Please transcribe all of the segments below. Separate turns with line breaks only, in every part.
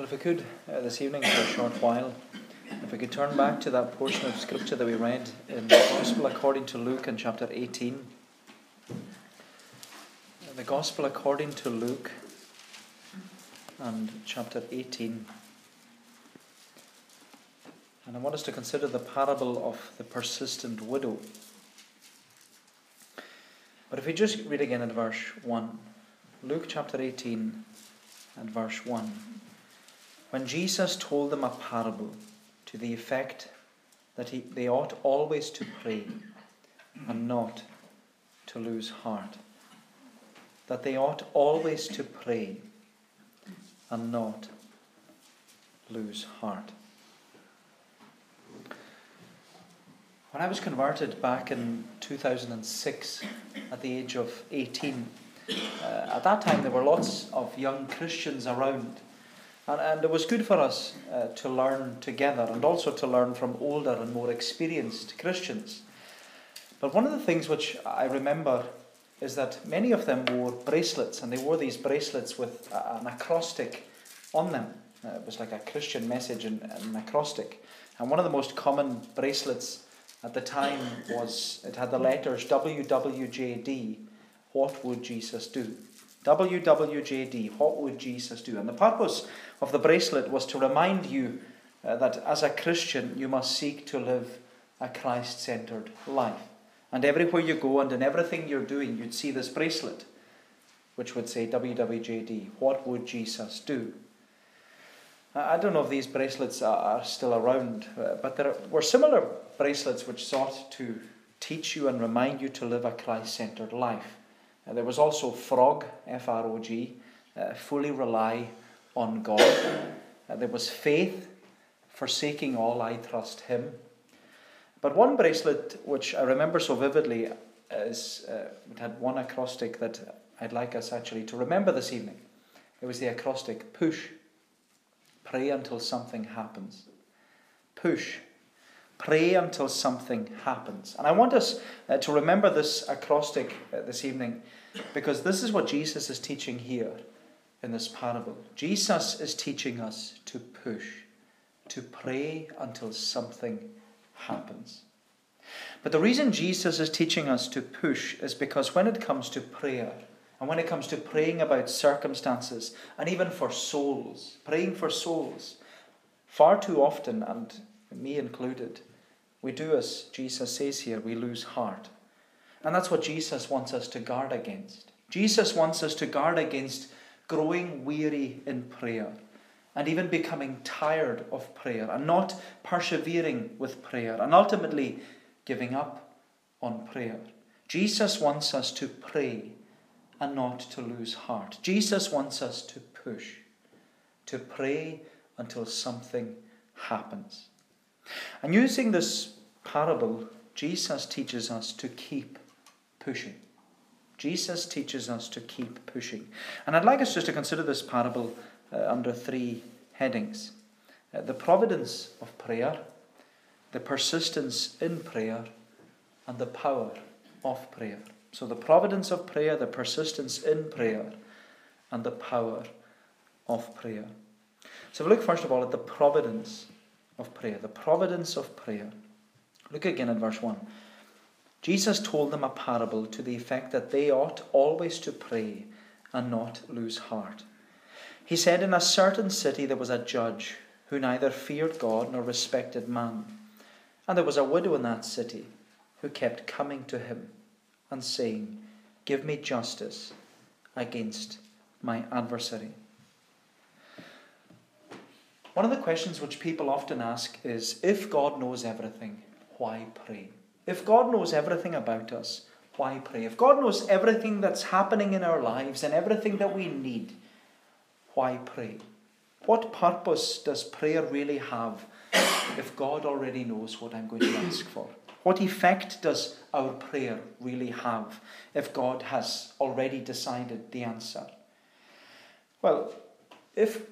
Well, if we could uh, this evening for a short while, if we could turn back to that portion of scripture that we read in the Gospel according to Luke in chapter 18. The Gospel according to Luke and chapter 18. And I want us to consider the parable of the persistent widow. But if we just read again at verse 1, Luke chapter 18 and verse 1. When Jesus told them a parable to the effect that he, they ought always to pray and not to lose heart. That they ought always to pray and not lose heart. When I was converted back in 2006 at the age of 18, uh, at that time there were lots of young Christians around and, and it was good for us uh, to learn together and also to learn from older and more experienced Christians. But one of the things which I remember is that many of them wore bracelets, and they wore these bracelets with an acrostic on them. Uh, it was like a Christian message in, an acrostic. And one of the most common bracelets at the time was it had the letters WWJD, What Would Jesus Do? WWJD, what would Jesus do? And the purpose of the bracelet was to remind you uh, that as a Christian, you must seek to live a Christ centered life. And everywhere you go and in everything you're doing, you'd see this bracelet, which would say WWJD, what would Jesus do? I don't know if these bracelets are still around, uh, but there were similar bracelets which sought to teach you and remind you to live a Christ centered life. Uh, there was also frog, F R O G, uh, fully rely on God. Uh, there was faith, forsaking all, I trust Him. But one bracelet which I remember so vividly is uh, it had one acrostic that I'd like us actually to remember this evening. It was the acrostic push, pray until something happens. Push, Pray until something happens. And I want us uh, to remember this acrostic uh, this evening because this is what Jesus is teaching here in this parable. Jesus is teaching us to push, to pray until something happens. But the reason Jesus is teaching us to push is because when it comes to prayer, and when it comes to praying about circumstances, and even for souls, praying for souls, far too often, and me included, we do as Jesus says here, we lose heart. And that's what Jesus wants us to guard against. Jesus wants us to guard against growing weary in prayer and even becoming tired of prayer and not persevering with prayer and ultimately giving up on prayer. Jesus wants us to pray and not to lose heart. Jesus wants us to push, to pray until something happens. And using this parable, Jesus teaches us to keep pushing. Jesus teaches us to keep pushing. And I'd like us just to consider this parable uh, under three headings uh, the providence of prayer, the persistence in prayer, and the power of prayer. So, the providence of prayer, the persistence in prayer, and the power of prayer. So, we look first of all at the providence of prayer. The providence of prayer. Look again at verse 1. Jesus told them a parable to the effect that they ought always to pray and not lose heart. He said, In a certain city there was a judge who neither feared God nor respected man. And there was a widow in that city who kept coming to him and saying, Give me justice against my adversary. One of the questions which people often ask is if God knows everything, why pray? If God knows everything about us, why pray? If God knows everything that's happening in our lives and everything that we need, why pray? What purpose does prayer really have if God already knows what I'm going to ask for? What effect does our prayer really have if God has already decided the answer? Well, if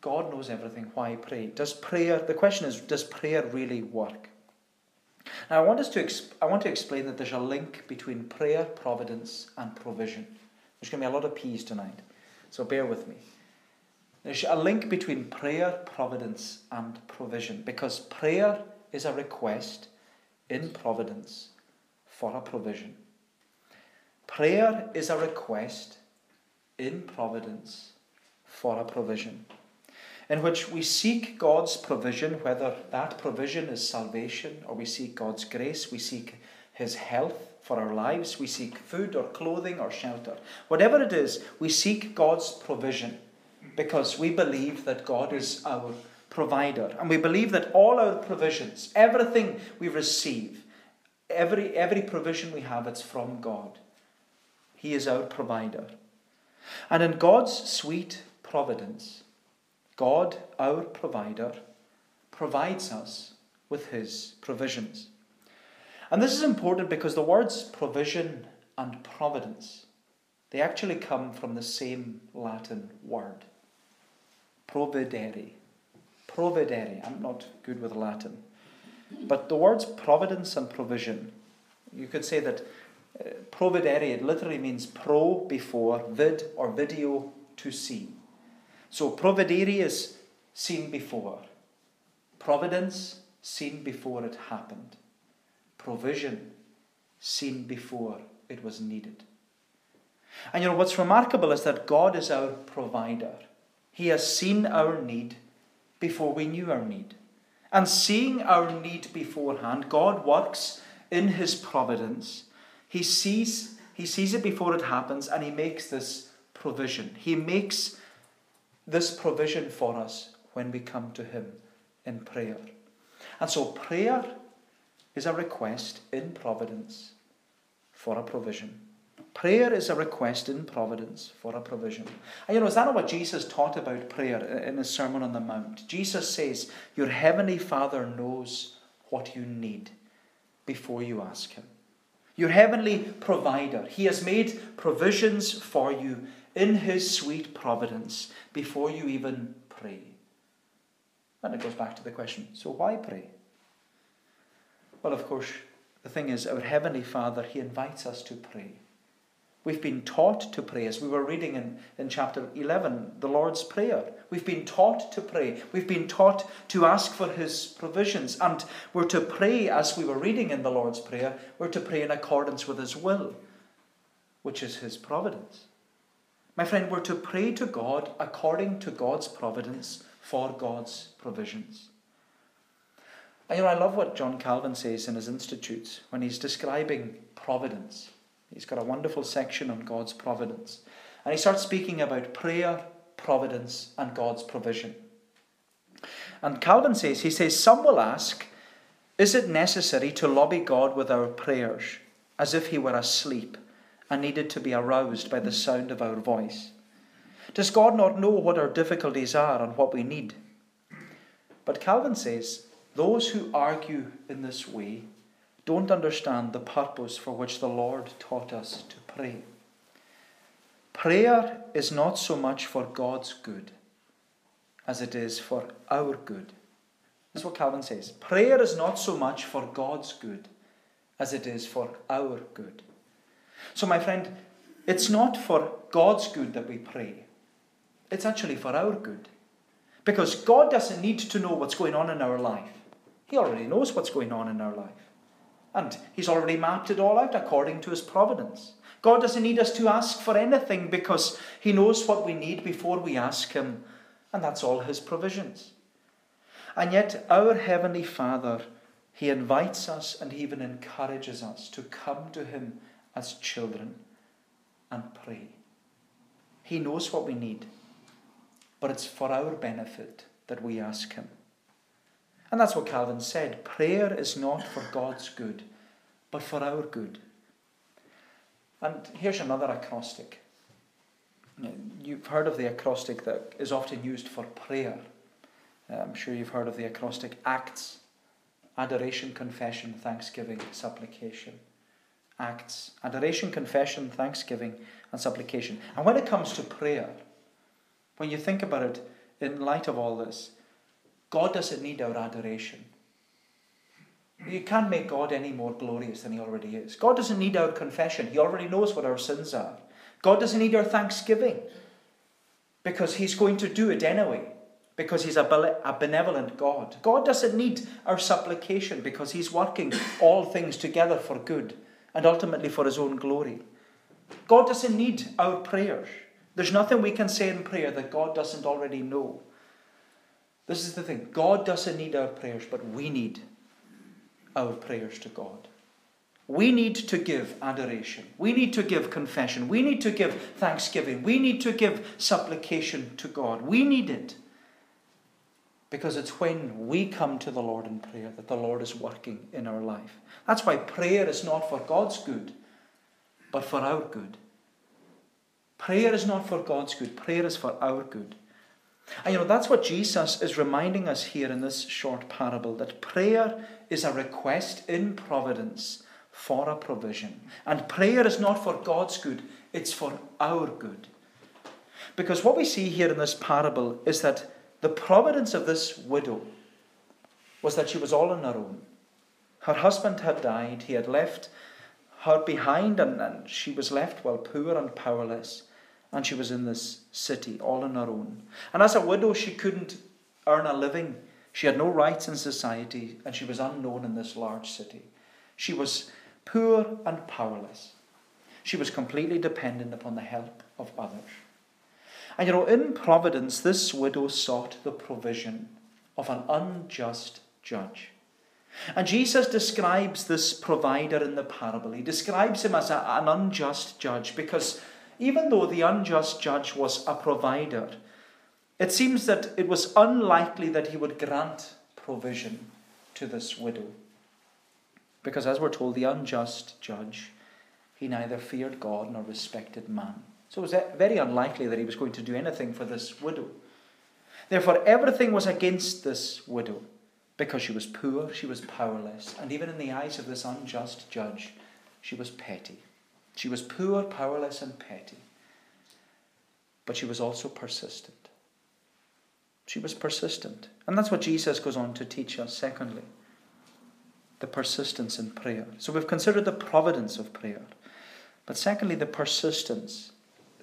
God knows everything. Why pray? Does prayer, the question is, does prayer really work? Now, I want, us to exp- I want to explain that there's a link between prayer, providence, and provision. There's going to be a lot of P's tonight, so bear with me. There's a link between prayer, providence, and provision because prayer is a request in providence for a provision. Prayer is a request in providence for a provision, in which we seek God's provision, whether that provision is salvation or we seek God's grace, we seek His health for our lives, we seek food or clothing or shelter. Whatever it is, we seek God's provision because we believe that God is our provider. And we believe that all our provisions, everything we receive, every, every provision we have, it's from God. He is our provider. And in God's sweet providence, God, our provider, provides us with his provisions. And this is important because the words provision and providence, they actually come from the same Latin word. Providere. Providere. I'm not good with Latin. But the words providence and provision, you could say that uh, providere, it literally means pro before, vid or video to see. So providere is seen before. Providence, seen before it happened. Provision, seen before it was needed. And you know what's remarkable is that God is our provider. He has seen our need before we knew our need. And seeing our need beforehand, God works in His providence. He sees, he sees it before it happens and He makes this provision. He makes this provision for us when we come to Him in prayer. And so, prayer is a request in providence for a provision. Prayer is a request in providence for a provision. And you know, is that not what Jesus taught about prayer in his Sermon on the Mount? Jesus says, Your heavenly Father knows what you need before you ask him. Your heavenly provider, he has made provisions for you in his sweet providence before you even pray. And it goes back to the question so why pray? Well, of course, the thing is, our Heavenly Father, He invites us to pray. We've been taught to pray, as we were reading in, in chapter 11, the Lord's Prayer. We've been taught to pray. We've been taught to ask for His provisions. And we're to pray, as we were reading in the Lord's Prayer, we're to pray in accordance with His will, which is His providence. My friend, we're to pray to God according to God's providence for God's provisions. And you know, I love what John Calvin says in his Institutes when he's describing providence. He's got a wonderful section on God's providence. And he starts speaking about prayer, providence, and God's provision. And Calvin says, he says, Some will ask, is it necessary to lobby God with our prayers as if he were asleep and needed to be aroused by the sound of our voice? Does God not know what our difficulties are and what we need? But Calvin says, those who argue in this way don't understand the purpose for which the Lord taught us to pray. Prayer is not so much for God's good as it is for our good. That's what Calvin says. Prayer is not so much for God's good as it is for our good. So, my friend, it's not for God's good that we pray, it's actually for our good. Because God doesn't need to know what's going on in our life. He already knows what's going on in our life. And He's already mapped it all out according to His providence. God doesn't need us to ask for anything because He knows what we need before we ask Him, and that's all His provisions. And yet, our Heavenly Father, He invites us and even encourages us to come to Him as children and pray. He knows what we need, but it's for our benefit that we ask Him. And that's what Calvin said. Prayer is not for God's good, but for our good. And here's another acrostic. You've heard of the acrostic that is often used for prayer. Uh, I'm sure you've heard of the acrostic Acts, Adoration, Confession, Thanksgiving, Supplication. Acts, Adoration, Confession, Thanksgiving, and Supplication. And when it comes to prayer, when you think about it in light of all this, God doesn't need our adoration. You can't make God any more glorious than He already is. God doesn't need our confession. He already knows what our sins are. God doesn't need our thanksgiving. because He's going to do it anyway, because He's a benevolent God. God doesn't need our supplication because He's working all things together for good and ultimately for His own glory. God doesn't need our prayers. There's nothing we can say in prayer that God doesn't already know. This is the thing God doesn't need our prayers, but we need our prayers to God. We need to give adoration. We need to give confession. We need to give thanksgiving. We need to give supplication to God. We need it. Because it's when we come to the Lord in prayer that the Lord is working in our life. That's why prayer is not for God's good, but for our good. Prayer is not for God's good, prayer is for our good. And you know, that's what Jesus is reminding us here in this short parable that prayer is a request in providence for a provision. And prayer is not for God's good, it's for our good. Because what we see here in this parable is that the providence of this widow was that she was all on her own. Her husband had died, he had left her behind, and, and she was left, well, poor and powerless. And she was in this city all on her own. And as a widow, she couldn't earn a living. She had no rights in society, and she was unknown in this large city. She was poor and powerless. She was completely dependent upon the help of others. And you know, in providence, this widow sought the provision of an unjust judge. And Jesus describes this provider in the parable. He describes him as a, an unjust judge because even though the unjust judge was a provider, it seems that it was unlikely that he would grant provision to this widow. Because, as we're told, the unjust judge, he neither feared God nor respected man. So it was uh, very unlikely that he was going to do anything for this widow. Therefore, everything was against this widow because she was poor, she was powerless, and even in the eyes of this unjust judge, she was petty. She was poor, powerless, and petty. But she was also persistent. She was persistent. And that's what Jesus goes on to teach us, secondly the persistence in prayer. So we've considered the providence of prayer, but secondly, the persistence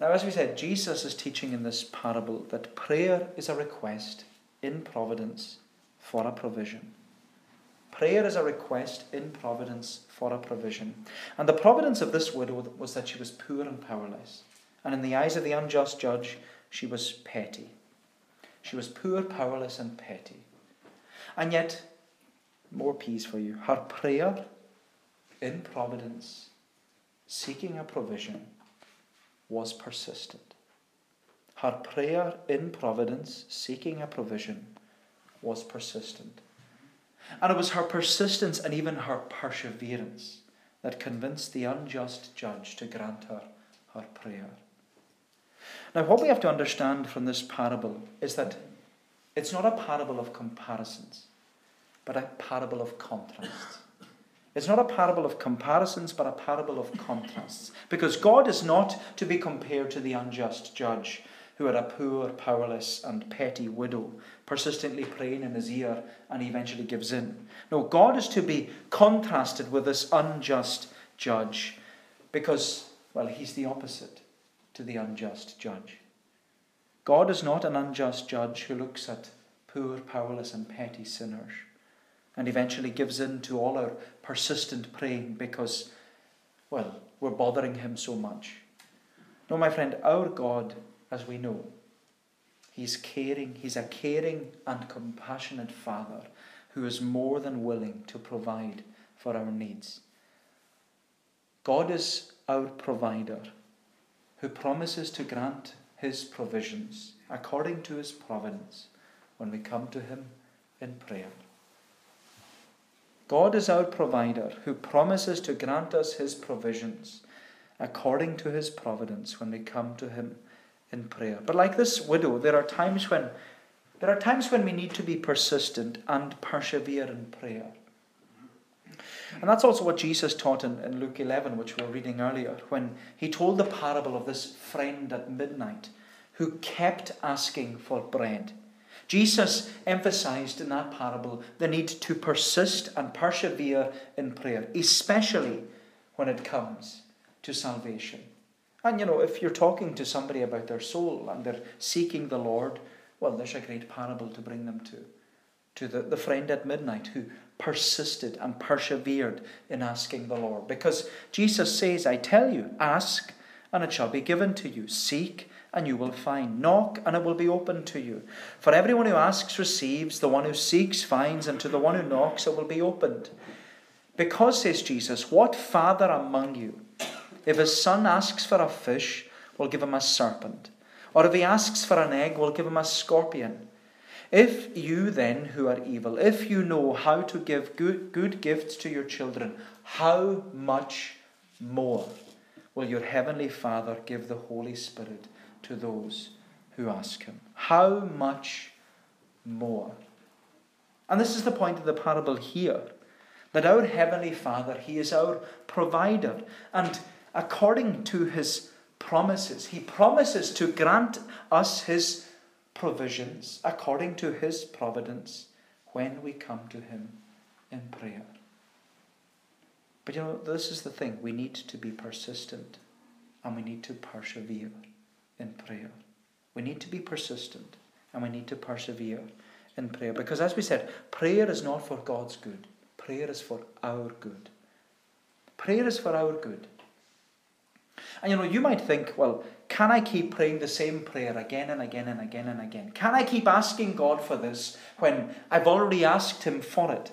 Now, as we said, Jesus is teaching in this parable that prayer is a request in providence for a provision. Prayer is a request in providence for a provision. And the providence of this widow was that she was poor and powerless. And in the eyes of the unjust judge, she was petty. She was poor, powerless, and petty. And yet, more peace for you. Her prayer in providence, seeking a provision, was persistent. Her prayer in providence, seeking a provision, was persistent. And it was her persistence and even her perseverance that convinced the unjust judge to grant her her prayer. Now, what we have to understand from this parable is that it's not a parable of comparisons but a parable of contrasts. It's not a parable of comparisons, but a parable of contrasts. Because God is not to be compared to the unjust judge who had a poor, powerless, and petty widow persistently praying in his ear and eventually gives in. No, God is to be contrasted with this unjust judge because, well, he's the opposite to the unjust judge. God is not an unjust judge who looks at poor, powerless, and petty sinners and eventually gives in to all our persistent praying because, well, we're bothering Him so much. No, my friend, our God, as we know, He's caring, He's a caring and compassionate Father who is more than willing to provide for our needs. God is our provider who promises to grant His provisions according to His providence when we come to Him in prayer. God is our provider who promises to grant us his provisions according to his providence when we come to him in prayer. But like this widow, there are times when there are times when we need to be persistent and persevere in prayer. And that's also what Jesus taught in, in Luke 11, which we were reading earlier, when he told the parable of this friend at midnight who kept asking for bread. Jesus emphasized in that parable the need to persist and persevere in prayer, especially when it comes to salvation. And you know, if you're talking to somebody about their soul and they're seeking the Lord, well, there's a great parable to bring them to. To the, the friend at midnight who persisted and persevered in asking the Lord. Because Jesus says, I tell you, ask and it shall be given to you. Seek and you will find. Knock and it will be opened to you. For everyone who asks receives, the one who seeks finds, and to the one who knocks it will be opened. Because, says Jesus, what father among you, if his son asks for a fish, will give him a serpent? Or if he asks for an egg, will give him a scorpion? If you then, who are evil, if you know how to give good, good gifts to your children, how much more will your heavenly Father give the Holy Spirit to those who ask him? How much more? And this is the point of the parable here that our heavenly Father, He is our provider. And according to His promises, He promises to grant us His provisions according to His providence when we come to Him in prayer. But you know, this is the thing we need to be persistent and we need to persevere in prayer. We need to be persistent and we need to persevere in prayer because, as we said, prayer is not for God's good, prayer is for our good. Prayer is for our good. And you know, you might think, well, can I keep praying the same prayer again and again and again and again? Can I keep asking God for this when I've already asked Him for it?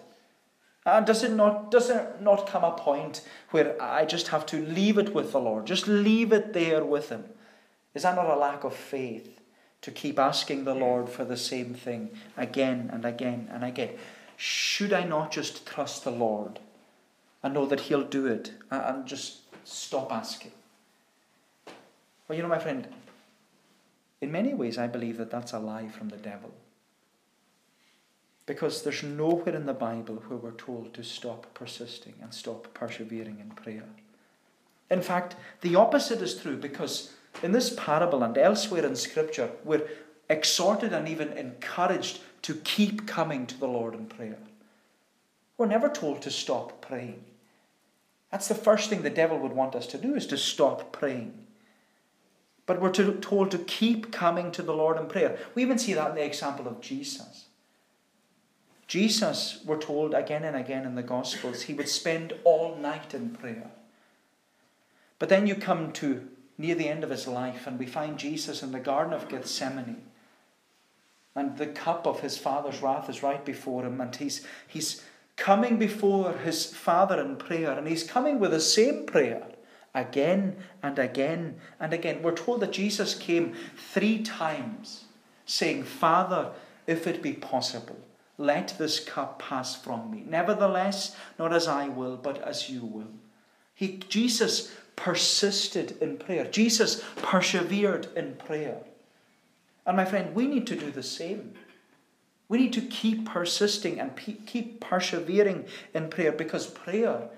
And does it not does it not come a point where I just have to leave it with the Lord? Just leave it there with Him. Is that not a lack of faith to keep asking the Lord for the same thing again and again and again? Should I not just trust the Lord and know that He'll do it and just stop asking? Well, you know, my friend, in many ways, I believe that that's a lie from the devil. Because there's nowhere in the Bible where we're told to stop persisting and stop persevering in prayer. In fact, the opposite is true because in this parable and elsewhere in Scripture, we're exhorted and even encouraged to keep coming to the Lord in prayer. We're never told to stop praying. That's the first thing the devil would want us to do is to stop praying. But we're to, told to keep coming to the Lord in prayer. We even see that in the example of Jesus. Jesus, we're told again and again in the Gospels, he would spend all night in prayer. But then you come to near the end of his life, and we find Jesus in the Garden of Gethsemane. And the cup of his Father's wrath is right before him, and he's, he's coming before his Father in prayer, and he's coming with the same prayer again and again and again. We're told that Jesus came three times saying, Father, if it be possible, let this cup pass from me. Nevertheless, not as I will, but as you will. He, Jesus persisted in prayer. Jesus persevered in prayer. And my friend, we need to do the same. We need to keep persisting and keep persevering in prayer because prayer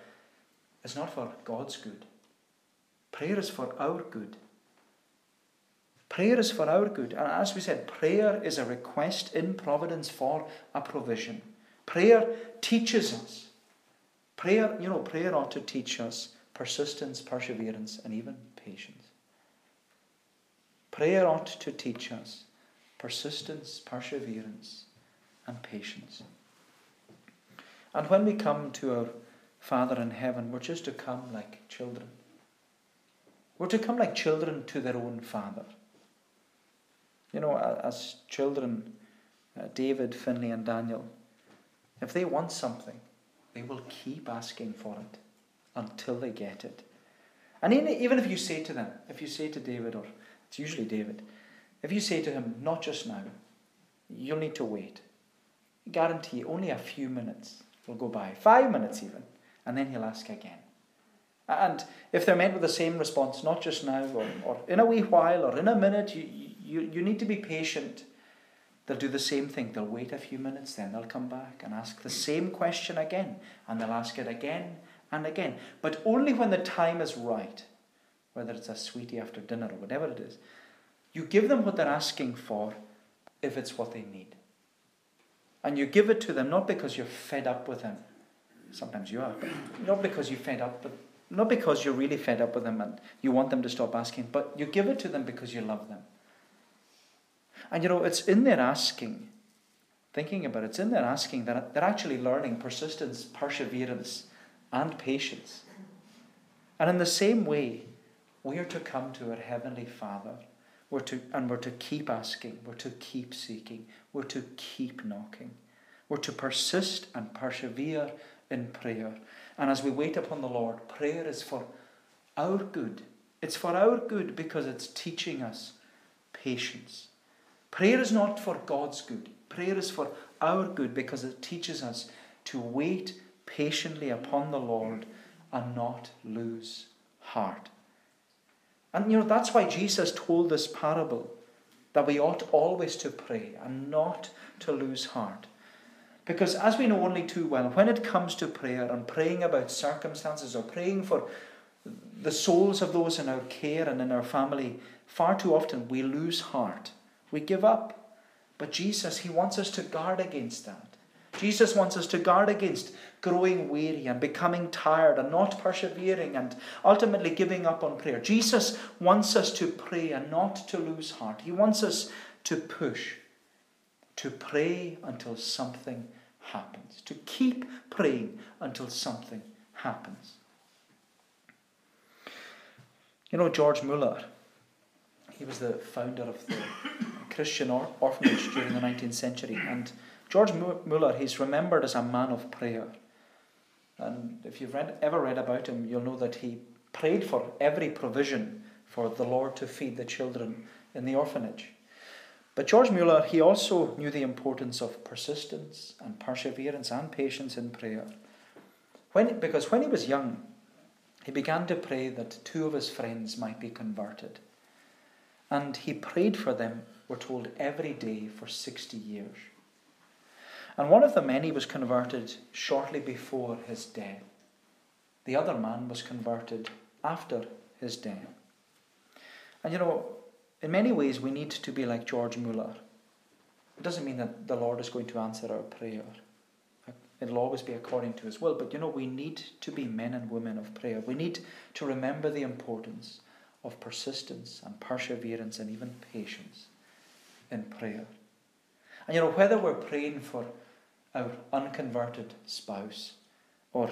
is not for God's good. Prayer is for our good. Prayer is for our good. And as we said, prayer is a request in providence for a provision. Prayer teaches us. Prayer, you know, prayer ought to teach us persistence, perseverance, and even patience. Prayer ought to teach us persistence, perseverance, and patience. And when we come to our Father in heaven, we're just to come like children. We're to come like children to their own father. You know, as children, uh, David, Finley, and Daniel, if they want something, they will keep asking for it until they get it. And even if you say to them, if you say to David, or it's usually David, if you say to him, not just now, you'll need to wait. Guarantee only a few minutes will go by, five minutes even, and then he'll ask again. And if they're met with the same response, not just now or, or in a wee while or in a minute, you, you, you need to be patient. They'll do the same thing. They'll wait a few minutes, then they'll come back and ask the same question again, and they'll ask it again and again. But only when the time is right, whether it's a sweetie after dinner or whatever it is, you give them what they're asking for if it's what they need. And you give it to them not because you're fed up with them. Sometimes you are, not because you're fed up, but not because you're really fed up with them and you want them to stop asking, but you give it to them because you love them. And you know, it's in their asking, thinking about it, it's in their asking that they're actually learning persistence, perseverance, and patience. And in the same way, we are to come to our Heavenly Father we're to, and we're to keep asking, we're to keep seeking, we're to keep knocking. We're to persist and persevere in prayer. And as we wait upon the Lord, prayer is for our good. It's for our good because it's teaching us patience. Prayer is not for God's good. Prayer is for our good because it teaches us to wait patiently upon the Lord and not lose heart. And you know, that's why Jesus told this parable that we ought always to pray and not to lose heart. Because as we know only too well, when it comes to prayer and praying about circumstances or praying for the souls of those in our care and in our family, far too often we lose heart. We give up. But Jesus, He wants us to guard against that. Jesus wants us to guard against growing weary and becoming tired and not persevering and ultimately giving up on prayer. Jesus wants us to pray and not to lose heart. He wants us to push, to pray until something happens, to keep praying until something happens. You know, George Muller, he was the founder of the Christian or- orphanage during the 19th century. And George Muller, he's remembered as a man of prayer. And if you've read, ever read about him, you'll know that he prayed for every provision for the Lord to feed the children in the orphanage. But George Muller, he also knew the importance of persistence and perseverance and patience in prayer. When, because when he was young, he began to pray that two of his friends might be converted. And he prayed for them, we're told, every day for 60 years. And one of the many was converted shortly before his death. The other man was converted after his death. And you know, in many ways, we need to be like George Muller. It doesn't mean that the Lord is going to answer our prayer. It'll always be according to His will. But you know, we need to be men and women of prayer. We need to remember the importance of persistence and perseverance and even patience in prayer. And you know, whether we're praying for our unconverted spouse or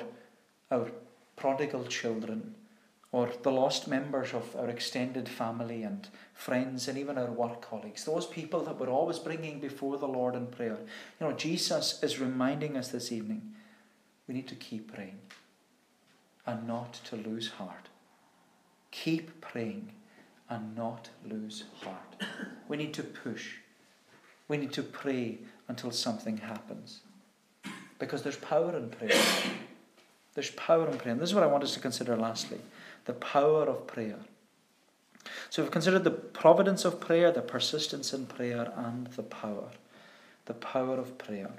our prodigal children or the lost members of our extended family and friends and even our work colleagues, those people that we're always bringing before the Lord in prayer. You know, Jesus is reminding us this evening we need to keep praying and not to lose heart. Keep praying and not lose heart. We need to push. We need to pray until something happens. Because there's power in prayer. There's power in prayer. And this is what I want us to consider lastly the power of prayer. So we've considered the providence of prayer, the persistence in prayer, and the power. The power of prayer.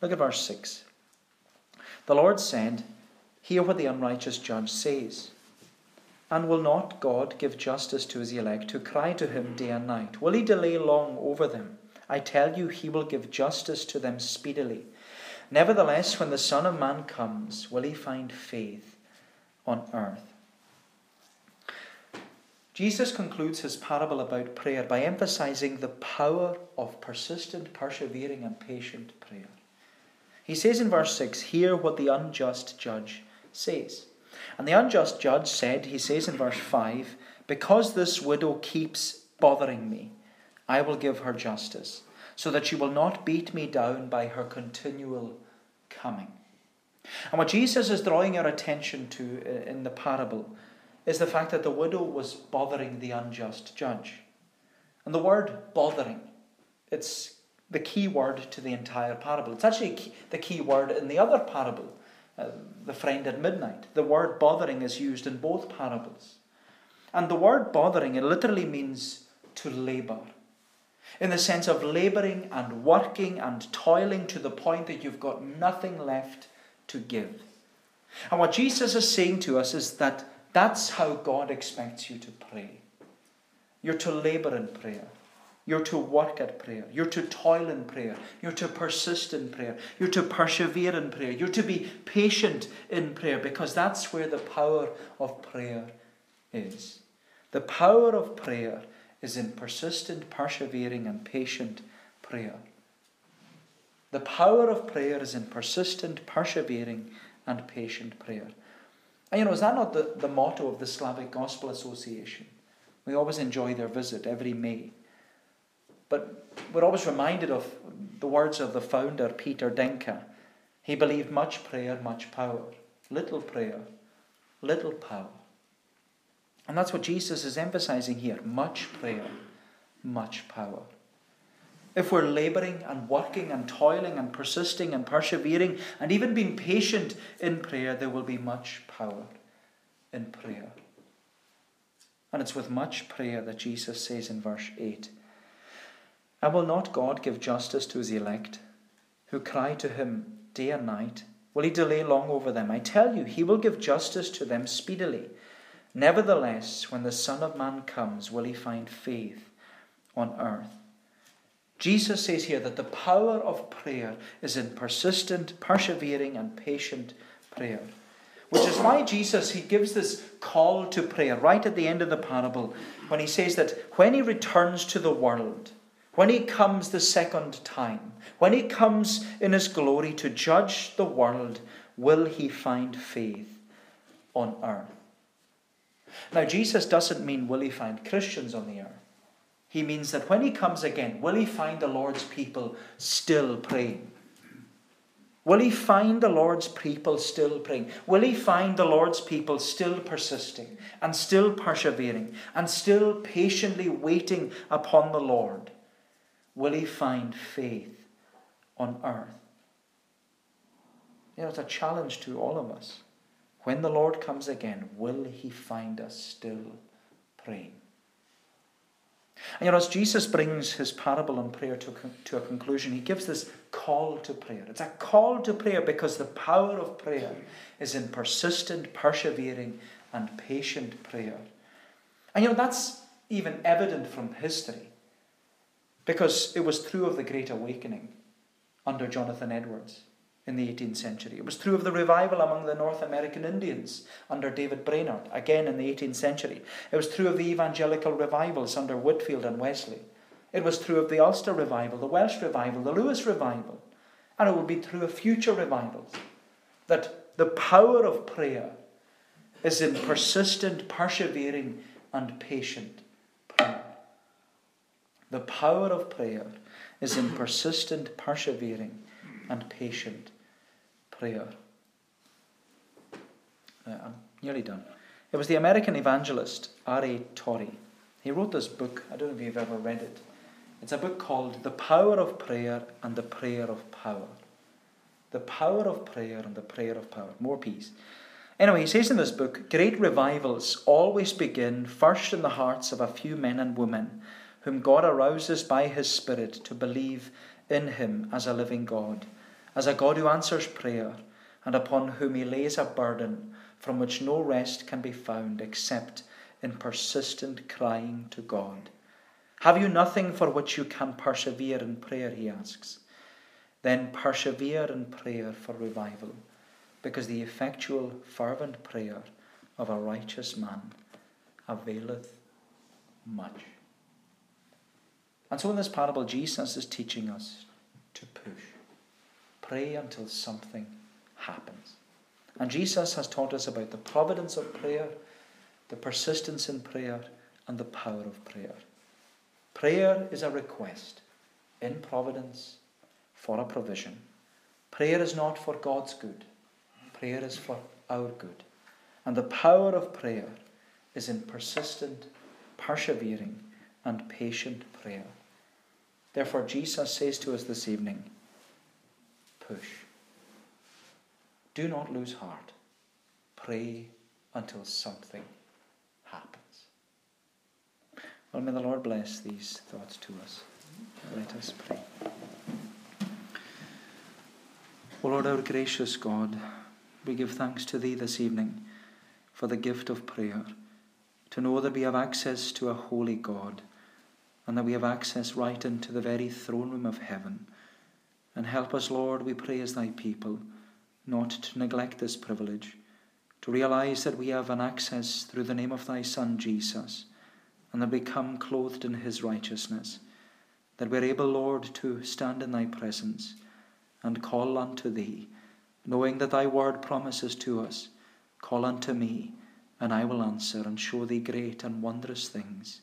Look at verse 6. The Lord said, Hear what the unrighteous judge says. And will not God give justice to his elect who cry to him day and night? Will he delay long over them? I tell you, he will give justice to them speedily. Nevertheless, when the Son of Man comes, will he find faith on earth? Jesus concludes his parable about prayer by emphasizing the power of persistent, persevering, and patient prayer. He says in verse 6 Hear what the unjust judge says. And the unjust judge said, he says in verse 5, Because this widow keeps bothering me, I will give her justice, so that she will not beat me down by her continual coming. And what Jesus is drawing our attention to uh, in the parable is the fact that the widow was bothering the unjust judge. And the word bothering, it's the key word to the entire parable. It's actually the key word in the other parable uh, the friend at midnight. The word bothering is used in both parables. And the word bothering, it literally means to labour. In the sense of labouring and working and toiling to the point that you've got nothing left to give. And what Jesus is saying to us is that that's how God expects you to pray. You're to labour in prayer. You're to work at prayer. You're to toil in prayer. You're to persist in prayer. You're to persevere in prayer. You're to be patient in prayer because that's where the power of prayer is. The power of prayer is in persistent, persevering, and patient prayer. The power of prayer is in persistent, persevering, and patient prayer. And you know, is that not the, the motto of the Slavic Gospel Association? We always enjoy their visit every May. But we're always reminded of the words of the founder, Peter Deyneka. He believed much prayer, much power. Little prayer, little power. And that's what Jesus is emphasizing here much prayer, much power. If we're laboring and working and toiling and persisting and persevering and even being patient in prayer, there will be much power in prayer. And it's with much prayer that Jesus says in verse 8 And will not God give justice to his elect, who cry to him day and night? Will he delay long over them? I tell you, he will give justice to them speedily. Nevertheless, when the Son of Man comes, will he find faith on earth? Jesus says here that the power of prayer is in persistent, persevering, and patient prayer. Which is why Jesus he gives this call to prayer right at the end of the parable when he says that when he returns to the world, when he comes the second time, when he comes in his glory to judge the world, will he find faith on earth? Now, Jesus doesn't mean will he find Christians on the earth. He means that when he comes again, will he find the Lord's people still praying? Will he find the Lord's people still praying? Will he find the Lord's people still persisting and still persevering and still patiently waiting upon the Lord? Will he find faith on earth? You know, it's a challenge to all of us. When the Lord comes again, will he find us still praying? And you know, as Jesus brings his parable on prayer to, to a conclusion, he gives this call to prayer. It's a call to prayer because the power of prayer is in persistent, persevering, and patient prayer. And you know, that's even evident from history because it was true of the Great Awakening under Jonathan Edwards in the 18th century. It was true of the revival among the North American Indians under David Brainerd, again in the 18th century. It was true of the evangelical revivals under Whitefield and Wesley. It was true of the Ulster revival, the Welsh revival, the Lewis revival. And it will be true of future revivals. That the power of prayer is in persistent, persevering, and patient. The power of prayer is in persistent, persevering, and patient prayer. Uh, I'm nearly done. It was the American evangelist R.A. Torrey. He wrote this book. I don't know if you've ever read it. It's a book called The Power of Prayer and the Prayer of Power. The Power of Prayer and the Prayer of Power. More peace. Anyway, he says in this book great revivals always begin first in the hearts of a few men and women whom God arouses by his Spirit to believe in him as a living God as a God who answers prayer, and upon whom he lays a burden from which no rest can be found except in persistent crying to God. Have you nothing for which you can persevere in prayer? He asks. Then persevere in prayer for revival, because the effectual, fervent prayer of a righteous man availeth much. And so in this parable, Jesus is teaching us to push. Pray until something happens. And Jesus has taught us about the providence of prayer, the persistence in prayer, and the power of prayer. Prayer is a request in providence for a provision. Prayer is not for God's good, prayer is for our good. And the power of prayer is in persistent, persevering, and patient prayer. Therefore, Jesus says to us this evening, push. Do not lose heart. Pray until something happens. Well, may the Lord bless these thoughts to us. Let us pray. O Lord, our gracious God, we give thanks to Thee this evening for the gift of prayer, to know that we have access to a holy God, and that we have access right into the very throne room of heaven. And help us, Lord, we pray as Thy people, not to neglect this privilege, to realize that we have an access through the name of Thy Son, Jesus, and that we come clothed in His righteousness, that we're able, Lord, to stand in Thy presence and call unto Thee, knowing that Thy word promises to us, Call unto me, and I will answer and show Thee great and wondrous things.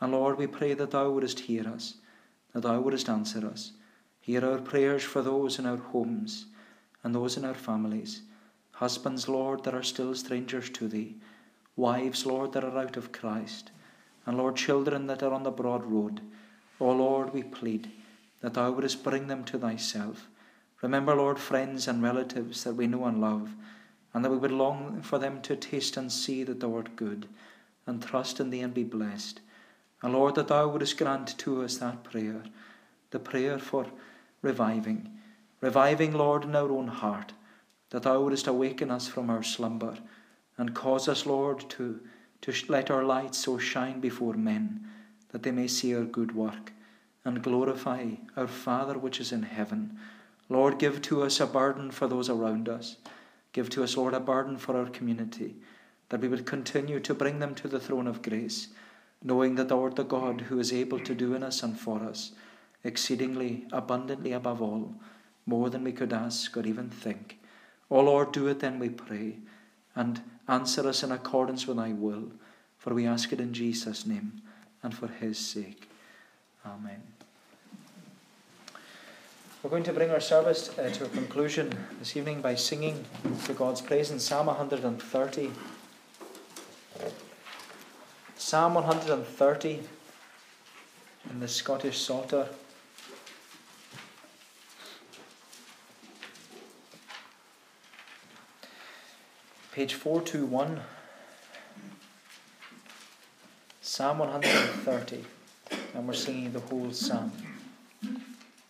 And Lord, we pray that Thou wouldest hear us, that Thou wouldest answer us. Hear our prayers for those in our homes and those in our families. Husbands, Lord, that are still strangers to Thee. Wives, Lord, that are out of Christ. And Lord, children that are on the broad road. O Lord, we plead that Thou wouldest bring them to Thyself Remember, Lord, friends and relatives that we know and love, and that we would long for them to taste and see that Thou art good, and trust in Thee and be blessed. And Lord, that Thou wouldest grant to us that prayer, the prayer for reviving, reviving, Lord, in our own heart, that Thou wouldest awaken us from our slumber, and cause us, Lord, to, to let our light so shine before men, that they may see our good work, and glorify our Father which is in heaven. Lord, give to us a burden for those around us. Give to us, Lord, a burden for our community, that we would continue to bring them to the throne of grace, knowing that Thou art the God who is able to do in us and for us, exceedingly abundantly above all, more than we could ask or even think. O Lord, do it then, we pray, and answer us in accordance with Thy will, for we ask it in Jesus' name and for His sake. Amen. We're going to bring our service uh, to a conclusion this evening by singing to God's praise in Psalm 130. Psalm 130 in the Scottish Psalter. Page 421. Psalm 130. And we're singing the whole psalm.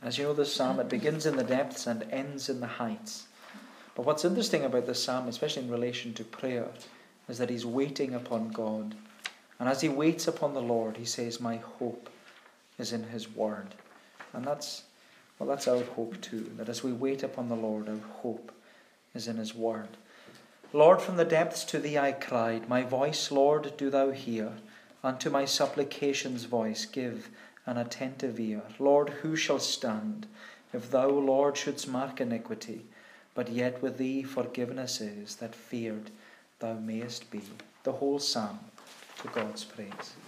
As you know, this psalm, it begins in the depths and ends in the heights. But what's interesting about this psalm, especially in relation to prayer, is that he's waiting upon God. And as he waits upon the Lord, he says, My hope is in his word. And that's well, that's our hope too, that as we wait upon the Lord, our hope is in his word. Lord, from the depths to thee I cried, My voice, Lord, do thou hear. Unto my supplications voice give an attentive ear. Lord, who shall stand if thou, Lord, shouldst mark iniquity? But yet with thee forgiveness is, that feared thou mayest be. The whole psalm to God's praise.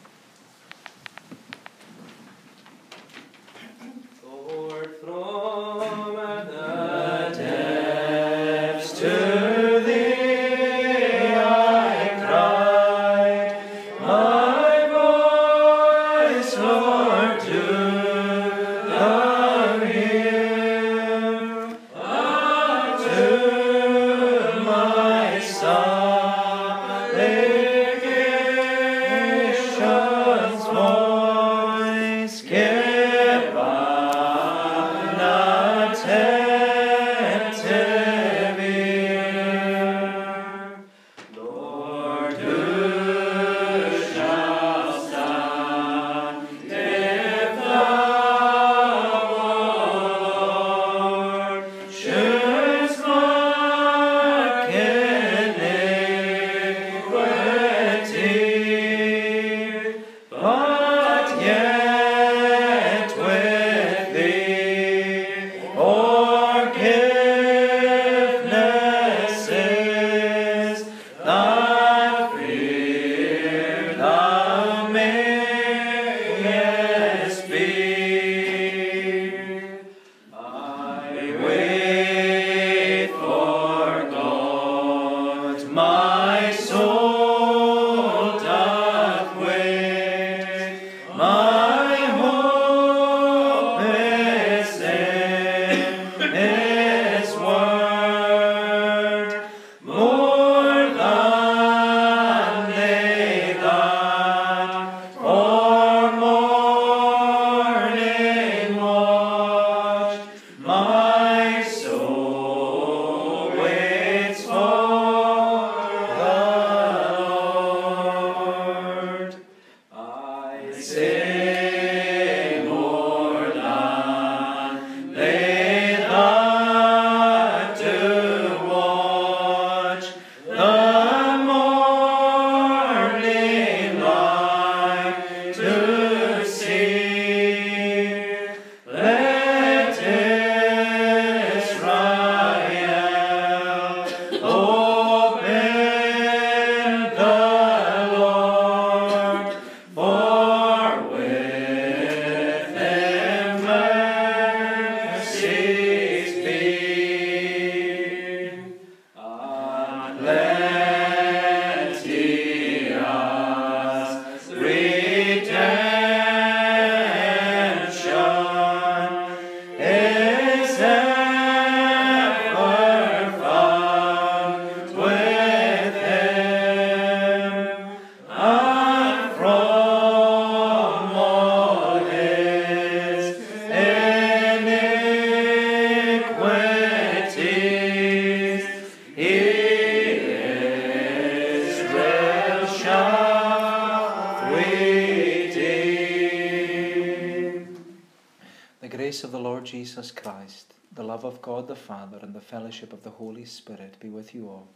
Fellowship of the Holy Spirit be with you all,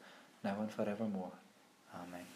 now and forevermore. Amen.